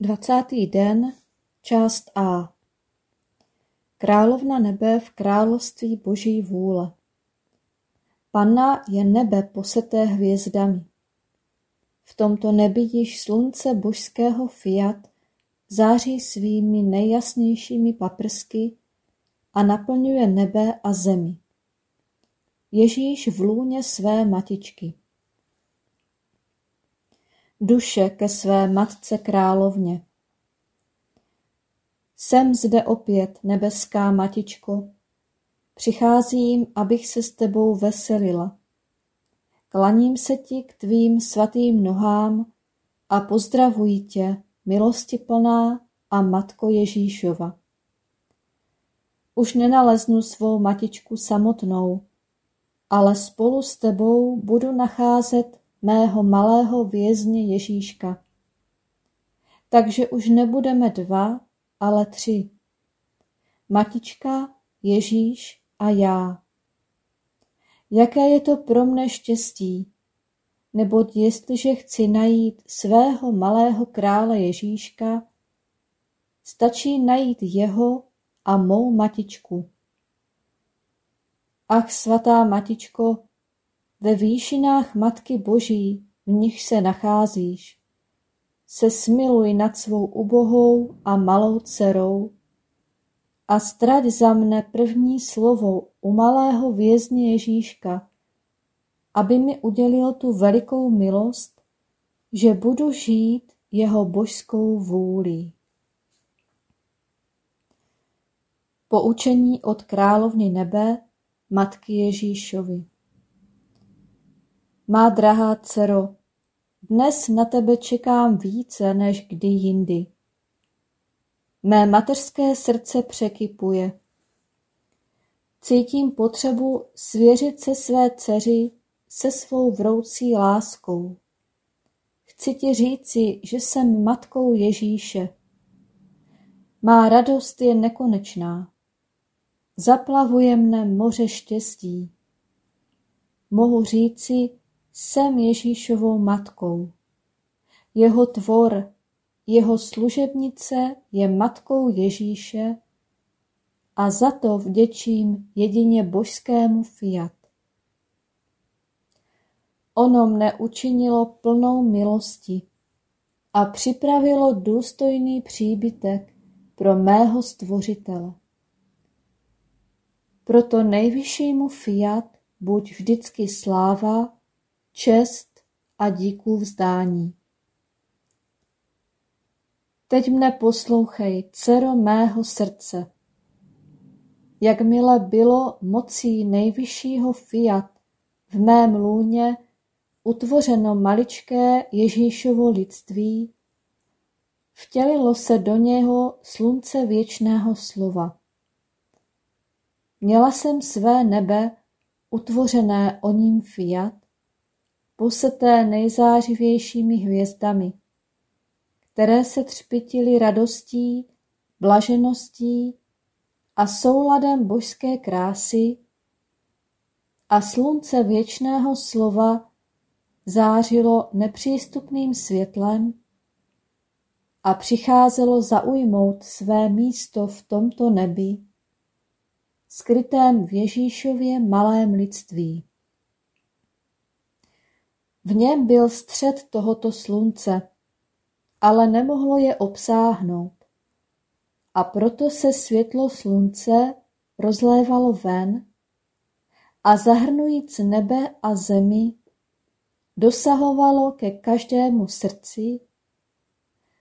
Dvacátý den, část A. Královna nebe v království boží vůle. Panna je nebe poseté hvězdami. V tomto nebi již slunce božského fiat září svými nejjasnějšími paprsky a naplňuje nebe a zemi. Ježíš v lůně své matičky. Duše ke své matce královně. Jsem zde opět, nebeská matičko, přicházím, abych se s tebou veselila. Klaním se ti k tvým svatým nohám a pozdravuji tě, milosti plná a Matko Ježíšova. Už nenaleznu svou matičku samotnou, ale spolu s tebou budu nacházet mého malého vězně Ježíška. Takže už nebudeme dva, ale tři. Matička, Ježíš a já. Jaké je to pro mne štěstí, neboť jestliže chci najít svého malého krále Ježíška, stačí najít jeho a mou matičku. Ach, svatá matičko, ve výšinách Matky Boží, v nich se nacházíš, se smiluj nad svou ubohou a malou dcerou a strať za mne první slovo u malého vězně Ježíška, aby mi udělil tu velikou milost, že budu žít jeho božskou vůli. Poučení od královny nebe matky Ježíšovi. Má drahá dcero, dnes na tebe čekám více než kdy jindy. Mé mateřské srdce překypuje. Cítím potřebu svěřit se své dceři se svou vroucí láskou. Chci ti říci, že jsem matkou Ježíše. Má radost je nekonečná. Zaplavuje mne moře štěstí. Mohu říci, jsem Ježíšovou matkou. Jeho tvor, jeho služebnice je matkou Ježíše a za to vděčím jedině božskému fiat. Ono mne učinilo plnou milosti a připravilo důstojný příbytek pro mého stvořitele. Proto nejvyššímu fiat buď vždycky sláva, čest a díků vzdání. Teď mne poslouchej, dcero mého srdce. Jakmile bylo mocí nejvyššího fiat v mém lůně utvořeno maličké Ježíšovo lidství, vtělilo se do něho slunce věčného slova. Měla jsem své nebe utvořené o ním fiat, poseté nejzářivějšími hvězdami, které se třpitily radostí, blažeností a souladem božské krásy a slunce věčného slova zářilo nepřístupným světlem a přicházelo zaujmout své místo v tomto nebi, skrytém v Ježíšově malém lidství. V něm byl střed tohoto slunce, ale nemohlo je obsáhnout. A proto se světlo slunce rozlévalo ven a zahrnujíc nebe a zemi dosahovalo ke každému srdci,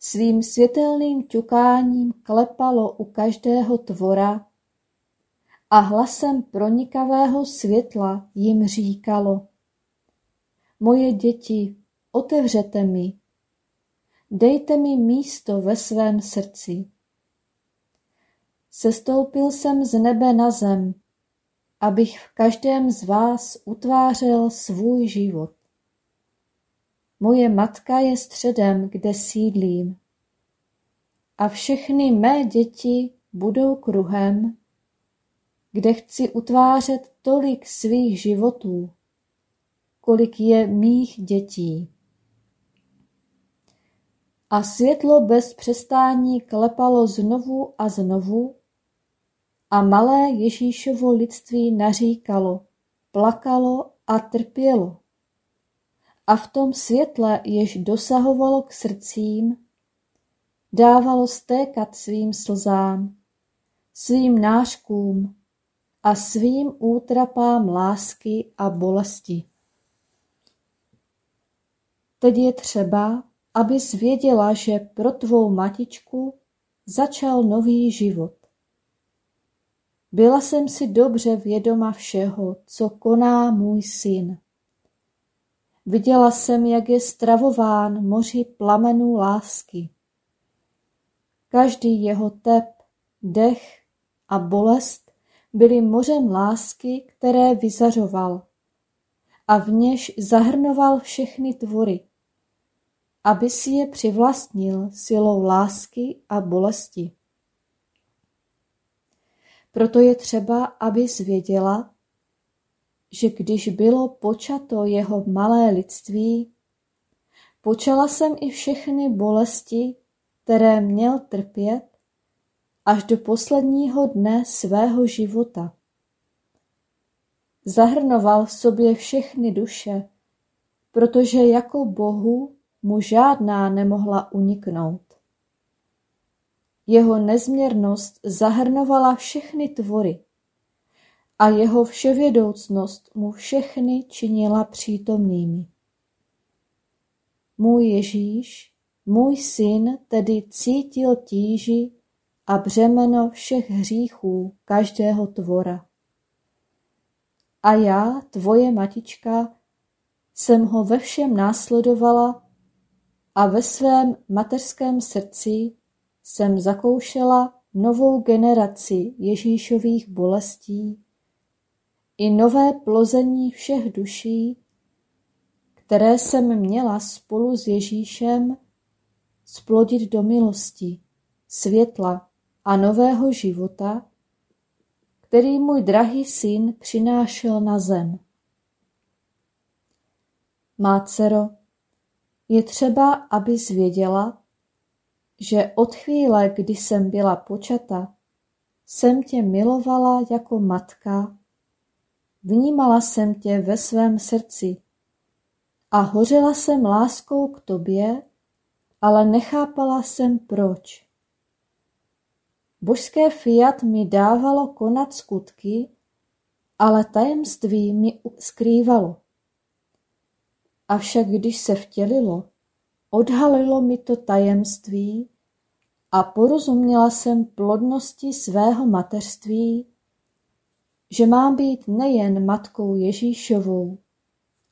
svým světelným ťukáním klepalo u každého tvora a hlasem pronikavého světla jim říkalo Moje děti, otevřete mi, dejte mi místo ve svém srdci. Sestoupil jsem z nebe na zem, abych v každém z vás utvářel svůj život. Moje matka je středem, kde sídlím. A všechny mé děti budou kruhem, kde chci utvářet tolik svých životů, kolik je mých dětí. A světlo bez přestání klepalo znovu a znovu a malé Ježíšovo lidství naříkalo, plakalo a trpělo. A v tom světle, jež dosahovalo k srdcím, dávalo stékat svým slzám, svým náškům a svým útrapám lásky a bolesti. Teď je třeba, abys věděla, že pro tvou matičku začal nový život. Byla jsem si dobře vědoma všeho, co koná můj syn. Viděla jsem, jak je stravován moři plamenů lásky. Každý jeho tep, dech a bolest byly mořem lásky, které vyzařoval a v něž zahrnoval všechny tvory, aby si je přivlastnil silou lásky a bolesti. Proto je třeba, aby zvěděla, že když bylo počato jeho malé lidství, počala jsem i všechny bolesti, které měl trpět až do posledního dne svého života. Zahrnoval v sobě všechny duše, protože jako Bohu mu žádná nemohla uniknout. Jeho nezměrnost zahrnovala všechny tvory a jeho vševědoucnost mu všechny činila přítomnými. Můj Ježíš, můj syn tedy cítil tíži a břemeno všech hříchů každého tvora. A já, tvoje matička, jsem ho ve všem následovala a ve svém mateřském srdci jsem zakoušela novou generaci Ježíšových bolestí i nové plození všech duší, které jsem měla spolu s Ježíšem splodit do milosti, světla a nového života, který můj drahý syn přinášel na zem. Má dcero, je třeba, aby zvěděla, že od chvíle, kdy jsem byla počata, jsem tě milovala jako matka, vnímala jsem tě ve svém srdci a hořela jsem láskou k tobě, ale nechápala jsem proč. Božské fiat mi dávalo konat skutky, ale tajemství mi skrývalo. Avšak když se vtělilo, odhalilo mi to tajemství a porozuměla jsem plodnosti svého mateřství, že mám být nejen matkou Ježíšovou,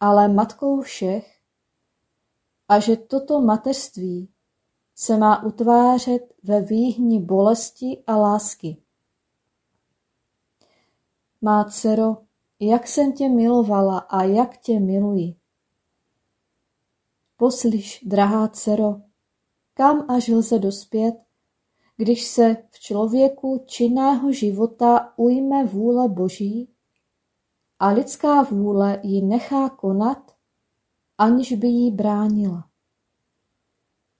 ale matkou všech a že toto mateřství se má utvářet ve výhni bolesti a lásky. Má dcero, jak jsem tě milovala a jak tě miluji. Poslyš, drahá dcero, kam až lze dospět, když se v člověku činného života ujme vůle Boží a lidská vůle ji nechá konat, aniž by jí bránila.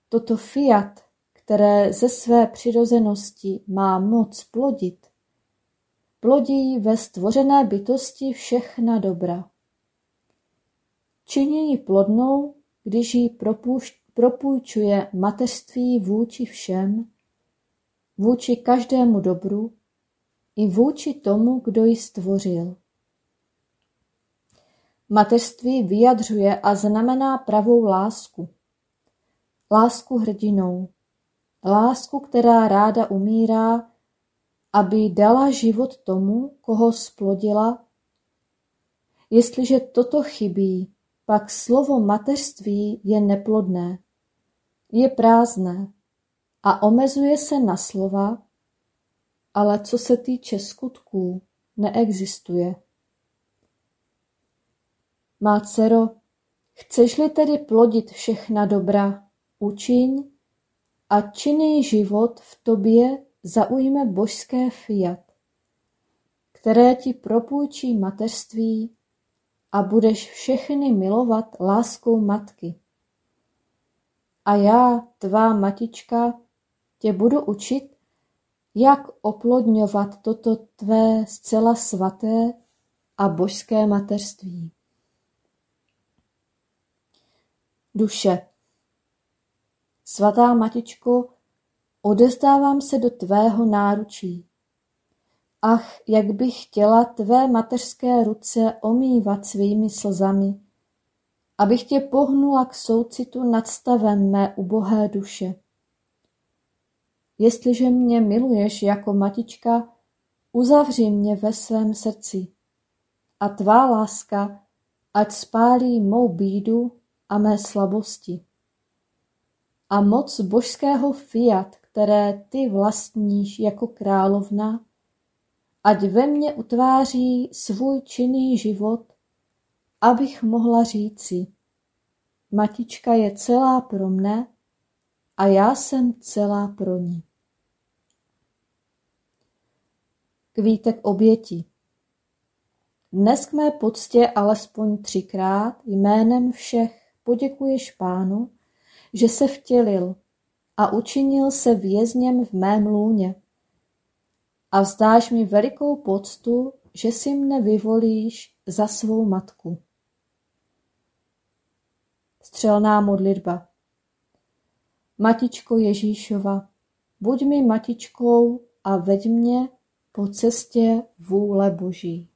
Toto fiat, které ze své přirozenosti má moc plodit, plodí ve stvořené bytosti všechna dobra. Činí ji plodnou když jí propůjčuje mateřství vůči všem, vůči každému dobru i vůči tomu, kdo ji stvořil. Mateřství vyjadřuje a znamená pravou lásku. Lásku hrdinou. Lásku, která ráda umírá, aby dala život tomu, koho splodila. Jestliže toto chybí, pak slovo mateřství je neplodné, je prázdné a omezuje se na slova, ale co se týče skutků, neexistuje. Má dcero, chceš-li tedy plodit všechna dobra, učiň a činný život v tobě zaujme božské fiat, které ti propůjčí mateřství a budeš všechny milovat láskou matky. A já, tvá matička, tě budu učit, jak oplodňovat toto tvé zcela svaté a božské mateřství. Duše. Svatá matičko, odezdávám se do tvého náručí. Ach, jak bych chtěla tvé mateřské ruce omývat svými slzami, abych tě pohnula k soucitu nad stavem mé ubohé duše. Jestliže mě miluješ jako matička, uzavři mě ve svém srdci a tvá láska ať spálí mou bídu a mé slabosti. A moc božského fiat, které ty vlastníš jako královna, ať ve mně utváří svůj činný život, abych mohla říci, matička je celá pro mne a já jsem celá pro ní. Kvítek oběti Dnes k mé poctě alespoň třikrát jménem všech poděkuješ pánu, že se vtělil a učinil se vězněm v mém lůně a vzdáš mi velikou poctu, že si mne vyvolíš za svou matku. Střelná modlitba Matičko Ježíšova, buď mi matičkou a veď mě po cestě vůle Boží.